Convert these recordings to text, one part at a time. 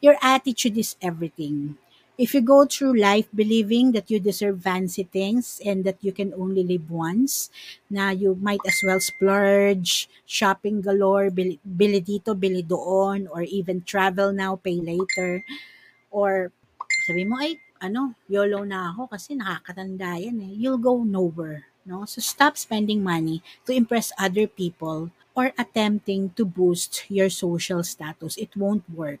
Your attitude is everything. If you go through life believing that you deserve fancy things and that you can only live once, na you might as well splurge, shopping galore, bili, bili dito, bili doon, or even travel now, pay later, or sabi mo, ay, ano, YOLO na ako kasi nakakatanda yan eh. You'll go nowhere. No? So stop spending money to impress other people or attempting to boost your social status. It won't work.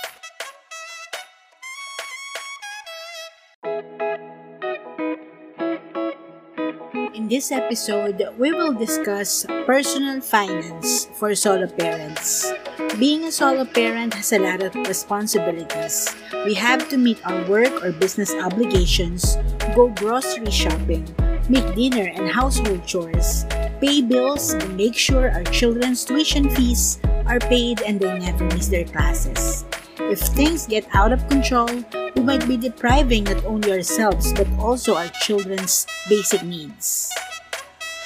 This episode, we will discuss personal finance for solo parents. Being a solo parent has a lot of responsibilities. We have to meet our work or business obligations, go grocery shopping, make dinner and household chores, pay bills, and make sure our children's tuition fees are paid and they never miss their classes. If things get out of control, we might be depriving not only ourselves but also our children's basic needs.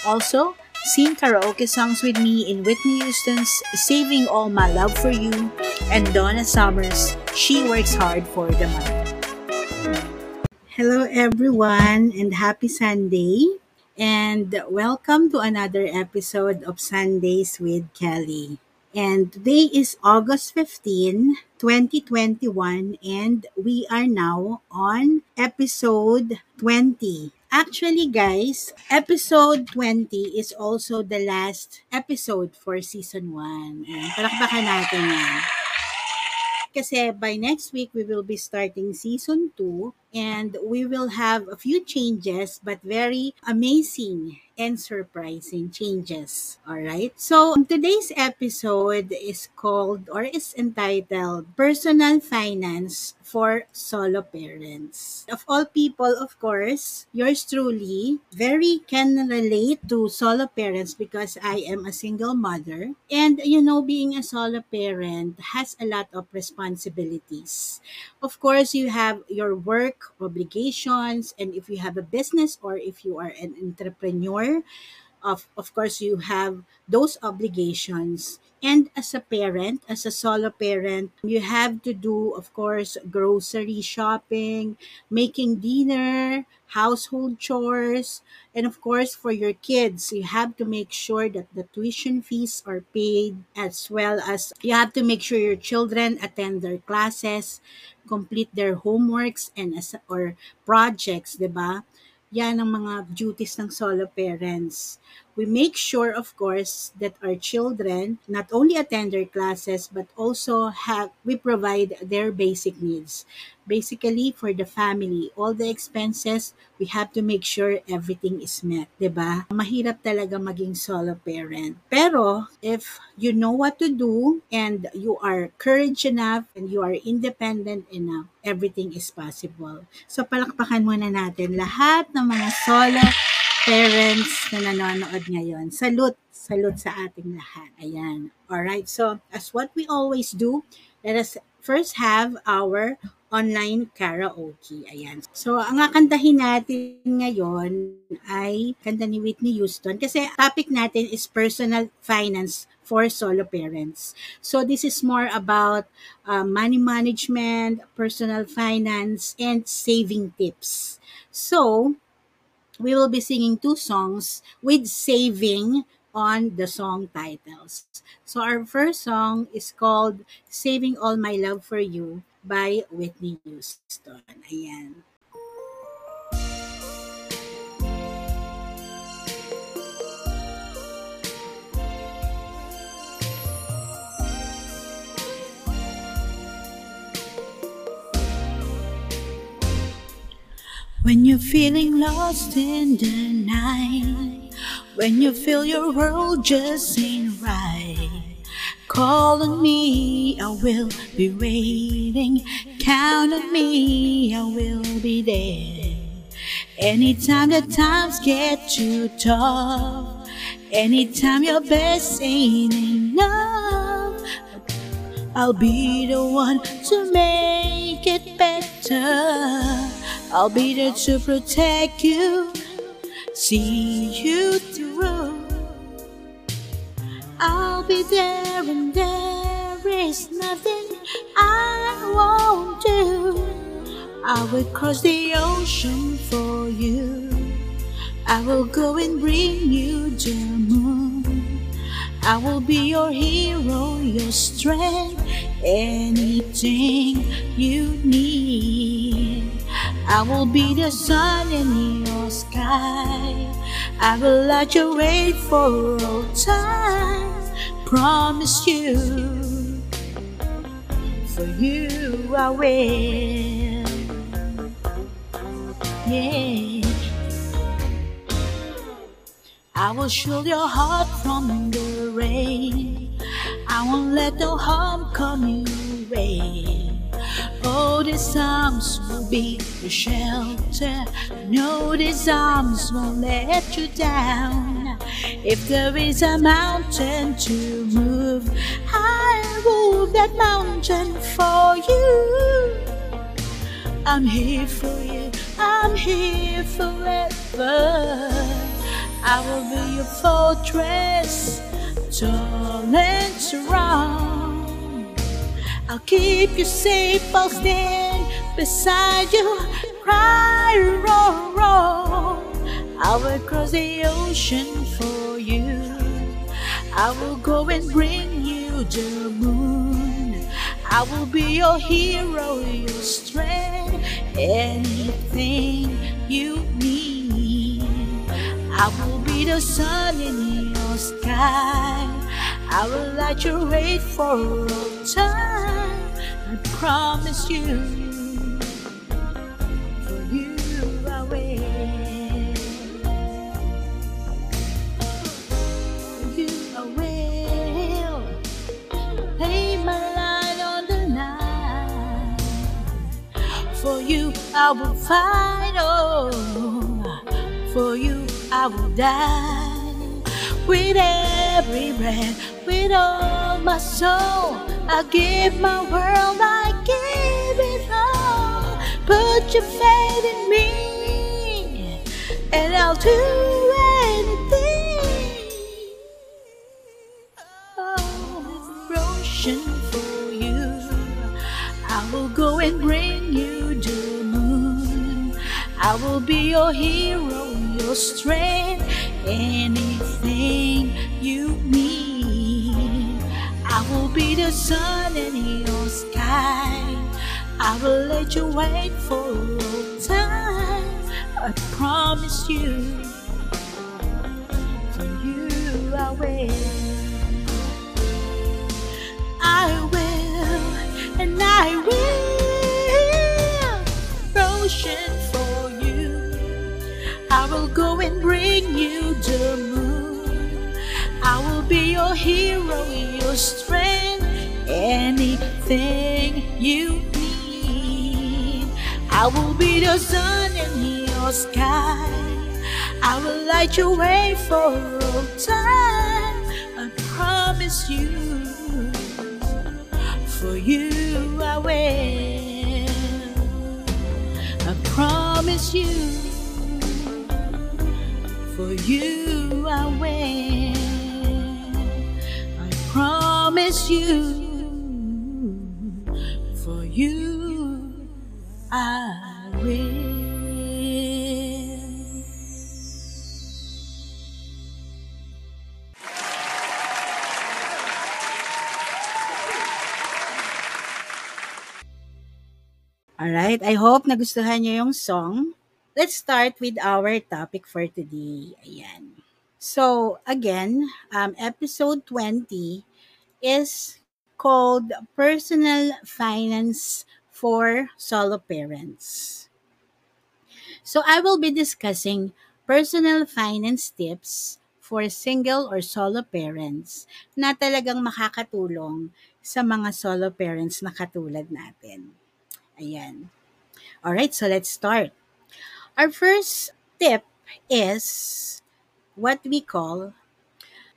Also, sing karaoke songs with me in Whitney Houston's Saving All My Love for You and Donna Summer's She Works Hard for the Money. Hello, everyone, and happy Sunday. And welcome to another episode of Sundays with Kelly. And today is August 15, 2021, and we are now on episode 20. Actually, guys, episode 20 is also the last episode for season 1. Ayan, palakpakan natin yan. Kasi by next week, we will be starting season 2 and we will have a few changes but very amazing and surprising changes. All right. So today's episode is called or is entitled Personal Finance for Solo Parents. Of all people, of course, yours truly very can relate to solo parents because I am a single mother. And you know, being a solo parent has a lot of responsibilities. Of course, you have your work obligations, and if you have a business or if you are an entrepreneur, of of course you have those obligations. And as a parent as a solo parent you have to do of course grocery shopping making dinner household chores. And of course for your kids you have to make sure that the tuition fees are paid as well as you have to make sure your children attend their classes complete their homeworks and as or projects 'di ba yan ang mga duties ng solo parents. We make sure, of course, that our children not only attend their classes, but also have, we provide their basic needs. Basically, for the family, all the expenses, we have to make sure everything is met, ba? Mahirap talaga maging solo parent. Pero if you know what to do and you are courage enough and you are independent enough, everything is possible. So palakpakan muna natin lahat ng mga solo parents na nanonood ngayon. Salute, salute sa ating lahat. Ayan. Alright, so as what we always do, let us first have our online karaoke. Ayan. So, ang kakantahin natin ngayon ay kanta ni Whitney Houston kasi topic natin is personal finance for solo parents. So, this is more about uh, money management, personal finance, and saving tips. So, we will be singing two songs with saving on the song titles. So our first song is called Saving All My Love for You by Whitney Houston. Ayan. When you're feeling lost in the night, When you feel your world just ain't right, call on me, I will be waiting. Count on me, I will be there. Anytime the times get too tough, anytime your best ain't enough, I'll be the one to make it better. I'll be there to protect you, see you through. I'll be there and there is nothing I won't do. I will cross the ocean for you. I will go and bring you the moon. I will be your hero, your strength, anything you need. I will be the sun in your sky. I will light your way for all time. Promise you, for you I will. Yeah. I will shield your heart from the rain. I won't let no harm come your way. Oh, these arms will be your shelter. No, these arms won't let you down. If there is a mountain to move, I'll move that mountain for you. I'm here for you, I'm here forever. I will be your fortress, tall and strong. I'll keep you safe, I'll stand beside you, cry, roll, roll. I will cross the ocean for you. I will go and bring you the moon. I will be your hero, your strength, anything you need. I will be the sun in your sky. I will light your way for all time. Promise you, for you I will. For you I will lay my light on the. For you I will fight, oh, for you I will die. With every breath, with all my soul, I give my world, I. Put your faith in me, and I'll do anything. Oh, ocean for you. I will go and bring you the moon. I will be your hero, your strength, anything you need. I will be the sun in your sky. I will let you wait for a long time. I promise you, for you I will. I will, and I will. Ocean for you. I will go and bring you the moon. I will be your hero, your strength, anything you. I will be the sun in your sky. I will light your way for all time. I promise you, for you I will. I promise you, for you I will. I promise you, I will. Alright, I hope nagustuhan niyo yung song. Let's start with our topic for today. Ayan. So, again, um, episode 20 is called Personal Finance for Solo Parents. So, I will be discussing personal finance tips for single or solo parents na talagang makakatulong sa mga solo parents na katulad natin. Ayan. Alright, so let's start. Our first tip is what we call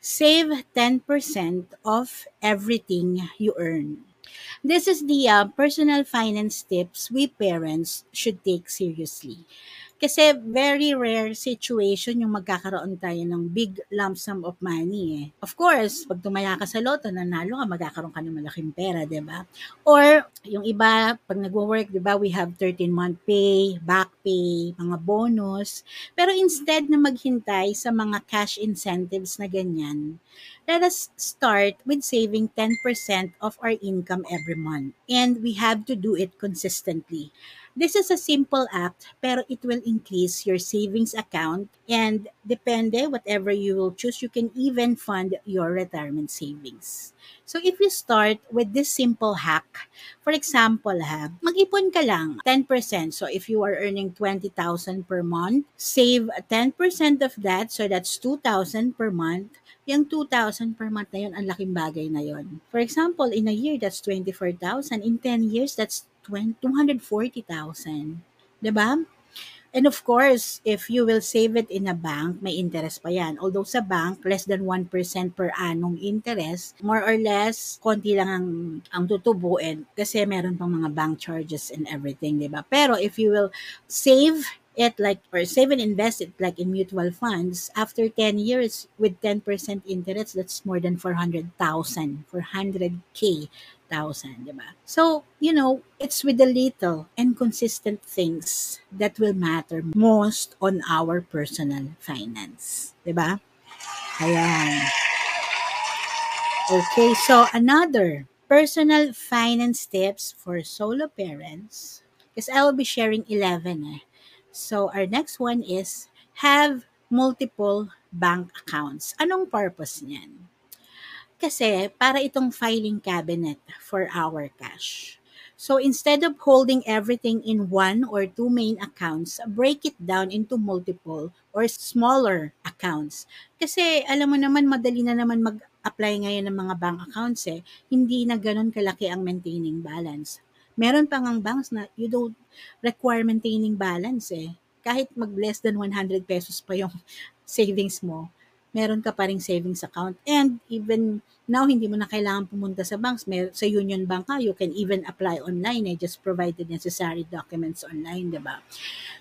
save 10% of everything you earn. This is the uh, personal finance tips we parents should take seriously. Kasi very rare situation yung magkakaroon tayo ng big lump sum of money eh. Of course, pag tumaya ka sa loto, nanalo ka, magkakaroon ka ng malaking pera, di ba? Or, yung iba, pag nagwo-work, di ba, we have 13-month pay, back pay, mga bonus. Pero instead na maghintay sa mga cash incentives na ganyan, let us start with saving 10% of our income every month. And we have to do it consistently. This is a simple act, pero it will increase your savings account and depende, whatever you will choose, you can even fund your retirement savings. So if you start with this simple hack, for example ha, mag-ipon ka lang 10%. So if you are earning 20,000 per month, save 10% of that, so that's 2,000 per month yung 2,000 per month na yun, ang laking bagay na yun. For example, in a year, that's 24,000. In 10 years, that's 240,000. Diba? And of course, if you will save it in a bank, may interest pa yan. Although sa bank, less than 1% per annum interest, more or less, konti lang ang, ang tutubuin kasi meron pang mga bank charges and everything, di ba? Pero if you will save it like or save and invest it like in mutual funds after 10 years with 10% interest that's more than 400,000 400k thousand, di ba? So, you know, it's with the little and consistent things that will matter most on our personal finance, di ba? Ayan. Okay, so another personal finance tips for solo parents because I will be sharing 11 eh. So our next one is have multiple bank accounts. Anong purpose niyan? Kasi para itong filing cabinet for our cash. So instead of holding everything in one or two main accounts, break it down into multiple or smaller accounts. Kasi alam mo naman, madali na naman mag-apply ngayon ng mga bank accounts eh. Hindi na ganun kalaki ang maintaining balance. Meron pa ngang banks na you don't require maintaining balance eh. Kahit mag less than 100 pesos pa yung savings mo, meron ka pa ring savings account. And even now, hindi mo na kailangan pumunta sa banks. May, sa Union Bank ka, you can even apply online. I just provided necessary documents online, di ba?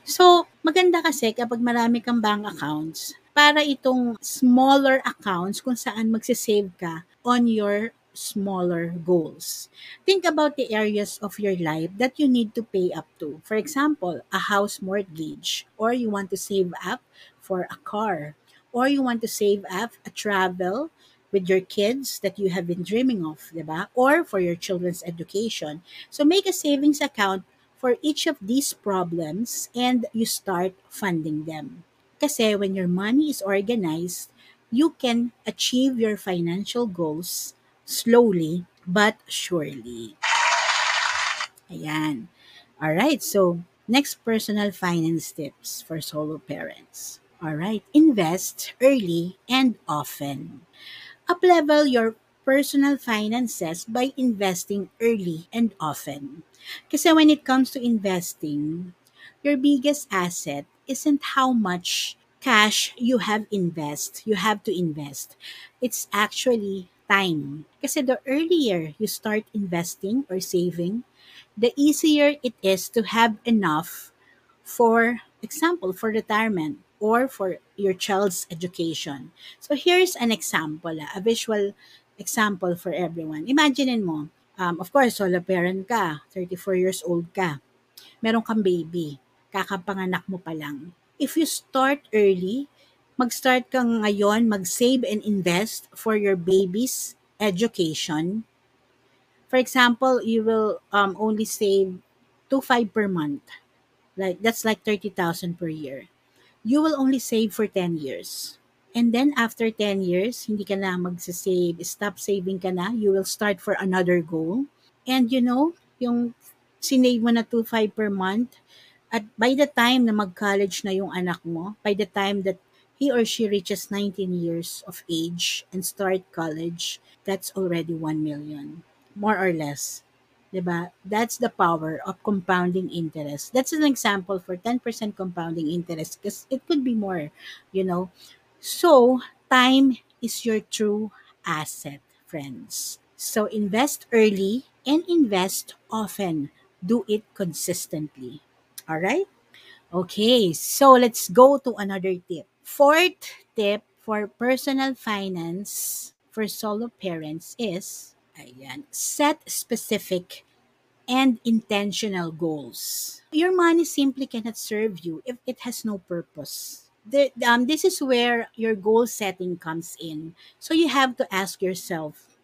So, maganda kasi kapag marami kang bank accounts, para itong smaller accounts kung saan magsisave ka on your smaller goals. Think about the areas of your life that you need to pay up to. For example, a house mortgage, or you want to save up for a car, or you want to save up a travel with your kids that you have been dreaming of, diba? Or for your children's education. So make a savings account for each of these problems and you start funding them. Kasi when your money is organized, you can achieve your financial goals slowly but surely. Ayan. All right, so next personal finance tips for solo parents. All right, invest early and often. Uplevel your personal finances by investing early and often. Kasi when it comes to investing, your biggest asset isn't how much cash you have invest, you have to invest. It's actually time. Kasi the earlier you start investing or saving, the easier it is to have enough for example for retirement or for your child's education. So here's an example, ah, a visual example for everyone. Imagine mo, um, of course, solo parent ka, 34 years old ka, meron kang baby, kakapanganak mo pa lang. If you start early, mag-start kang ngayon, mag-save and invest for your baby's education. For example, you will um, only save 2.5 per month. Like that's like 30,000 per year you will only save for 10 years. And then after 10 years, hindi ka na magsasave, stop saving ka na, you will start for another goal. And you know, yung sinave mo na 2.5 per month, at by the time na mag-college na yung anak mo, by the time that he or she reaches 19 years of age and start college, that's already 1 million, more or less. 'Di? That's the power of compounding interest. That's an example for 10% compounding interest because it could be more, you know. So, time is your true asset, friends. So, invest early and invest often. Do it consistently. All right? Okay, so let's go to another tip. Fourth tip for personal finance for solo parents is ayan, set specific and intentional goals. Your money simply cannot serve you if it has no purpose. The, um, this is where your goal setting comes in. So you have to ask yourself,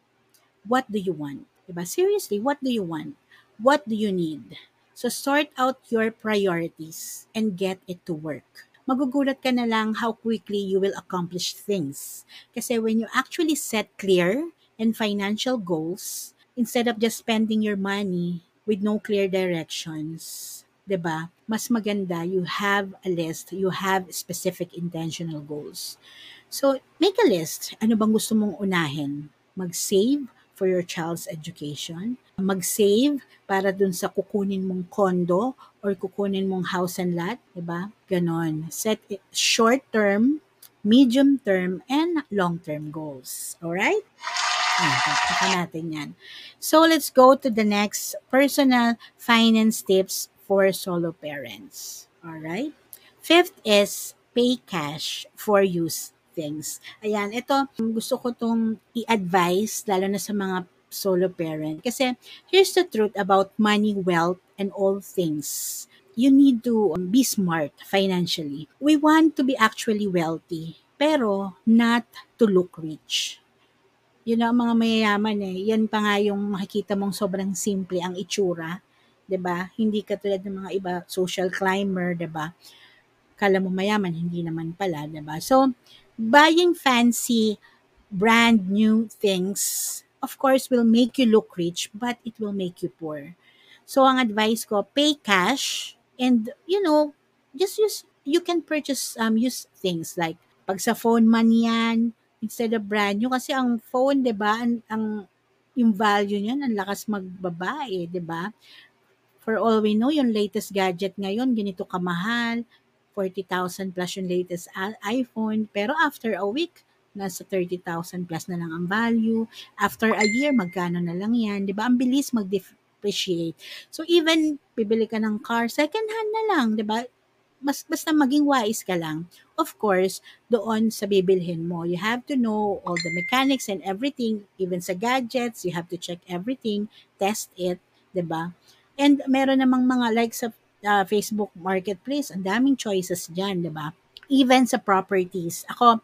what do you want? Diba? Seriously, what do you want? What do you need? So sort out your priorities and get it to work. Magugulat ka na lang how quickly you will accomplish things. Kasi when you actually set clear and financial goals, instead of just spending your money with no clear directions, 'di ba? Mas maganda you have a list, you have specific intentional goals. So, make a list. Ano bang gusto mong unahin? Mag-save for your child's education, mag-save para dun sa kukunin mong condo or kukunin mong house and lot, 'di ba? Ganon. Set it short term, medium term, and long term goals. Alright? Ah, taktakan natin yan. So, let's go to the next personal finance tips for solo parents. Alright? Fifth is pay cash for use things. Ayan, ito, gusto ko tong i-advise, lalo na sa mga solo parent. Kasi, here's the truth about money, wealth, and all things. You need to um, be smart financially. We want to be actually wealthy, pero not to look rich. Yun ang mga mayayaman eh. Yan pa nga yung makikita mong sobrang simple ang itsura. 'di ba? Hindi katulad ng mga iba social climber, 'di ba? Kala mo mayaman, hindi naman pala, 'di ba? So, buying fancy brand new things of course will make you look rich but it will make you poor. So ang advice ko, pay cash and you know, just use you can purchase um use things like pag sa phone man yan, instead of brand new kasi ang phone 'di ba, ang, ang yung value niyan ang lakas magbabae, 'di ba? For all we know, yung latest gadget ngayon, ganito kamahal. 40,000 plus yung latest iPhone. Pero after a week, nasa 30,000 plus na lang ang value. After a year, magkano na lang yan. Di ba? Ang bilis mag-depreciate. So even bibili ka ng car, second hand na lang. Di ba? Mas, basta maging wise ka lang. Of course, doon sa bibilhin mo, you have to know all the mechanics and everything. Even sa gadgets, you have to check everything, test it. 'di ba? And meron namang mga like sa uh, Facebook Marketplace, ang daming choices diyan, 'di ba? Even sa properties. Ako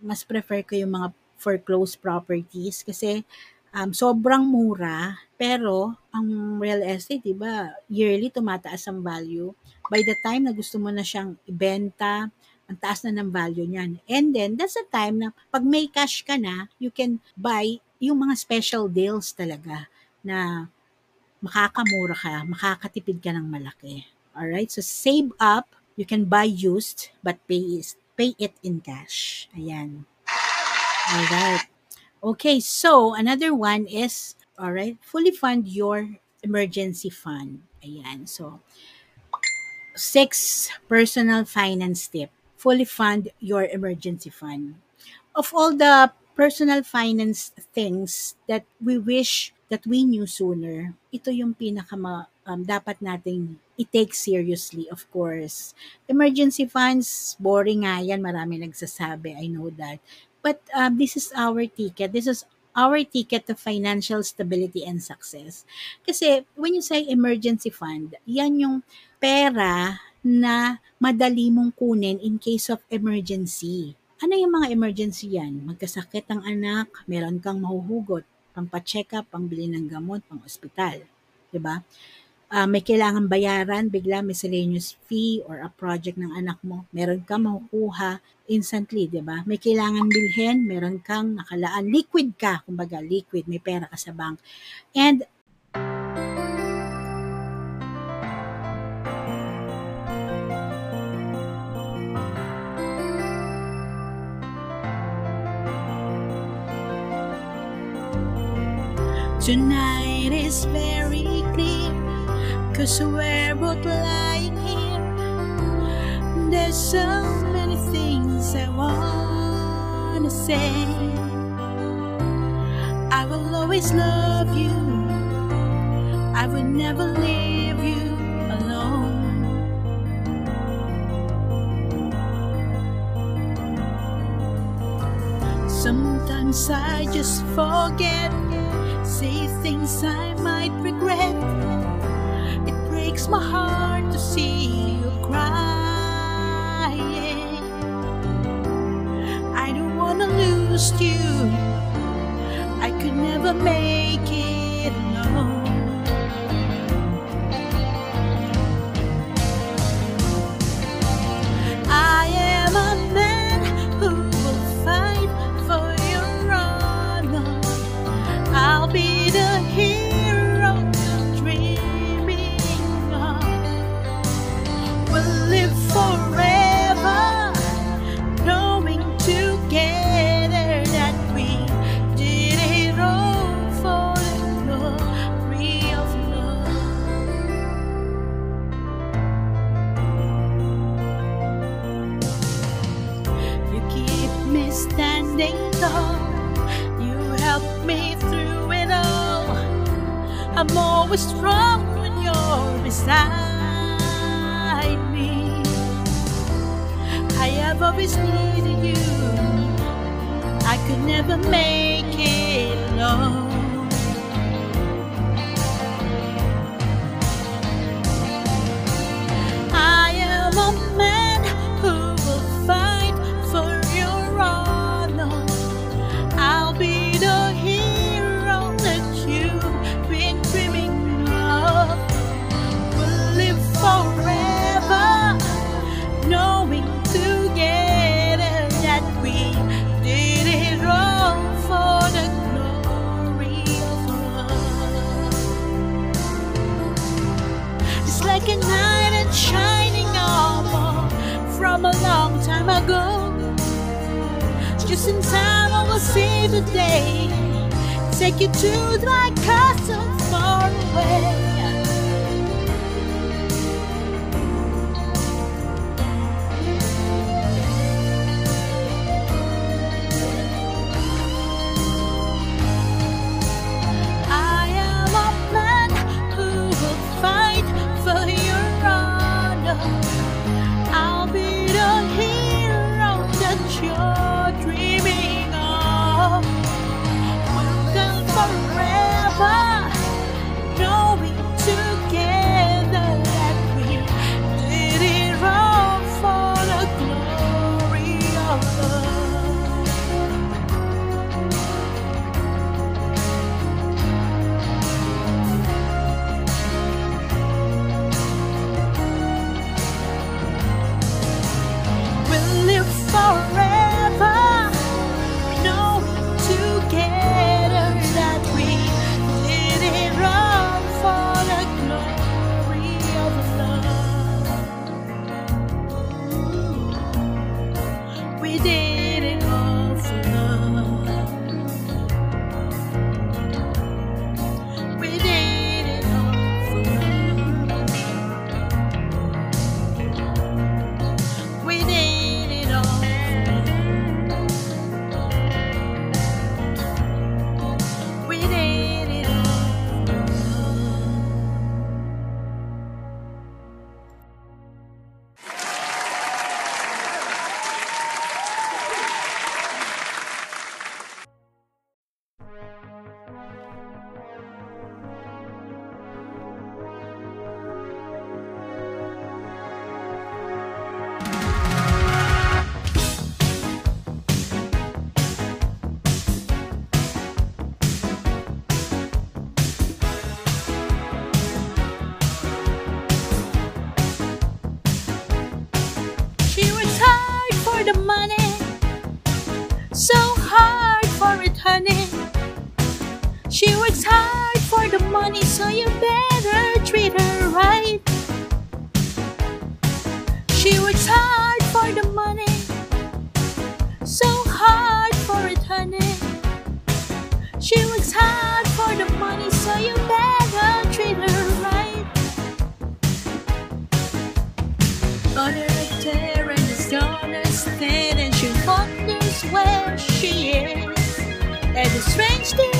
mas prefer ko yung mga foreclosed properties kasi um, sobrang mura pero ang real estate, 'di ba? Yearly tumataas ang value. By the time na gusto mo na siyang ibenta, ang taas na ng value niyan. And then, that's the time na pag may cash ka na, you can buy yung mga special deals talaga na makakamura ka, makakatipid ka ng malaki. Alright? So, save up. You can buy used, but pay, is, pay it in cash. Ayan. Alright. Okay, so another one is, alright, fully fund your emergency fund. Ayan. So, six personal finance tip. Fully fund your emergency fund. Of all the personal finance things that we wish that we knew sooner, ito yung pinaka um, dapat nating i-take seriously, of course. Emergency funds, boring nga yan, marami nagsasabi, I know that. But um, this is our ticket. This is our ticket to financial stability and success. Kasi when you say emergency fund, yan yung pera na madali mong kunin in case of emergency. Ano yung mga emergency yan? Magkasakit ang anak, meron kang mahuhugot, pang-check up, pang-bili ng gamot, pang-ospital. 'di ba? uh, may kailangan bayaran, bigla miscellaneous fee or a project ng anak mo, meron ka makukuha instantly, di ba? May kailangan bilhin, meron kang nakalaan, liquid ka, kumbaga liquid, may pera ka sa bank. And Tonight is very Cause we're both lying here There's so many things I wanna say. I will always love you. I will never leave you alone. Sometimes I just forget Say things I might regret breaks my heart to see you crying. I don't wanna lose you. I could never make it alone. always strong when you're beside me. I have always needed you. I could never make it alone. Just in time I will see the day. Take you to thy castle far away. Strange